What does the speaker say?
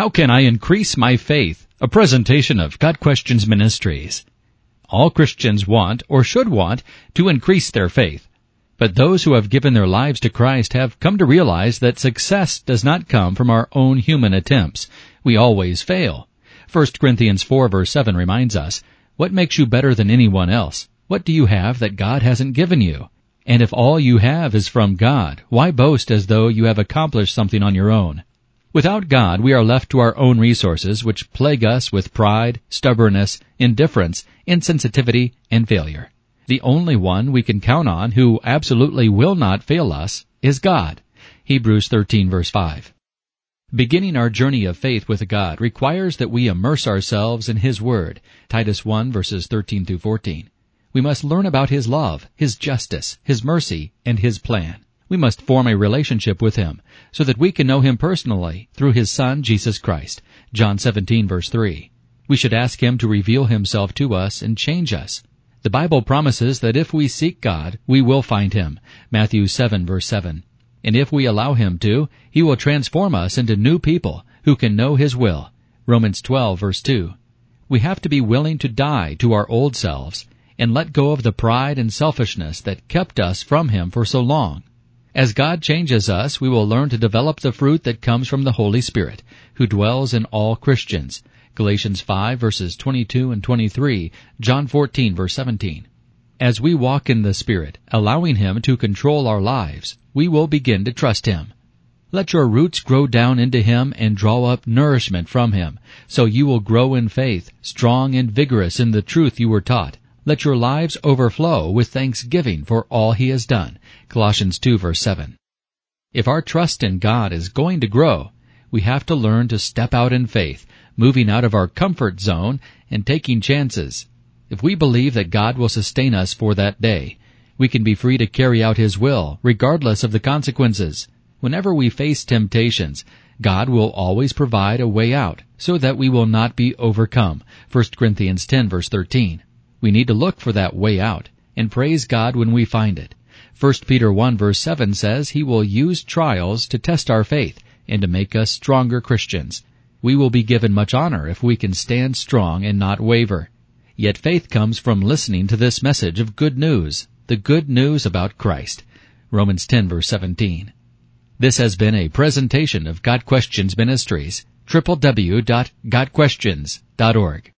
How can I increase my faith? A presentation of Got Questions Ministries. All Christians want, or should want, to increase their faith. But those who have given their lives to Christ have come to realize that success does not come from our own human attempts. We always fail. 1 Corinthians 4 verse 7 reminds us, What makes you better than anyone else? What do you have that God hasn't given you? And if all you have is from God, why boast as though you have accomplished something on your own? Without God, we are left to our own resources, which plague us with pride, stubbornness, indifference, insensitivity, and failure. The only one we can count on who absolutely will not fail us is God. Hebrews 13 verse 5. Beginning our journey of faith with God requires that we immerse ourselves in His Word. Titus 1 verses 13 through 14. We must learn about His love, His justice, His mercy, and His plan. We must form a relationship with Him so that we can know Him personally through His Son, Jesus Christ. John 17 verse 3. We should ask Him to reveal Himself to us and change us. The Bible promises that if we seek God, we will find Him. Matthew 7 verse 7. And if we allow Him to, He will transform us into new people who can know His will. Romans 12 verse 2. We have to be willing to die to our old selves and let go of the pride and selfishness that kept us from Him for so long. As God changes us, we will learn to develop the fruit that comes from the Holy Spirit, who dwells in all Christians. Galatians 5 verses 22 and 23, John 14 verse 17. As we walk in the Spirit, allowing Him to control our lives, we will begin to trust Him. Let your roots grow down into Him and draw up nourishment from Him, so you will grow in faith, strong and vigorous in the truth you were taught. Let your lives overflow with thanksgiving for all He has done. Colossians 2 verse 7. If our trust in God is going to grow, we have to learn to step out in faith, moving out of our comfort zone and taking chances. If we believe that God will sustain us for that day, we can be free to carry out His will, regardless of the consequences. Whenever we face temptations, God will always provide a way out, so that we will not be overcome. 1 Corinthians 10 verse 13. We need to look for that way out and praise God when we find it. 1 Peter 1 verse 7 says he will use trials to test our faith and to make us stronger Christians. We will be given much honor if we can stand strong and not waver. Yet faith comes from listening to this message of good news, the good news about Christ. Romans 10 verse 17. This has been a presentation of Got Questions Ministries, www.gotquestions.org.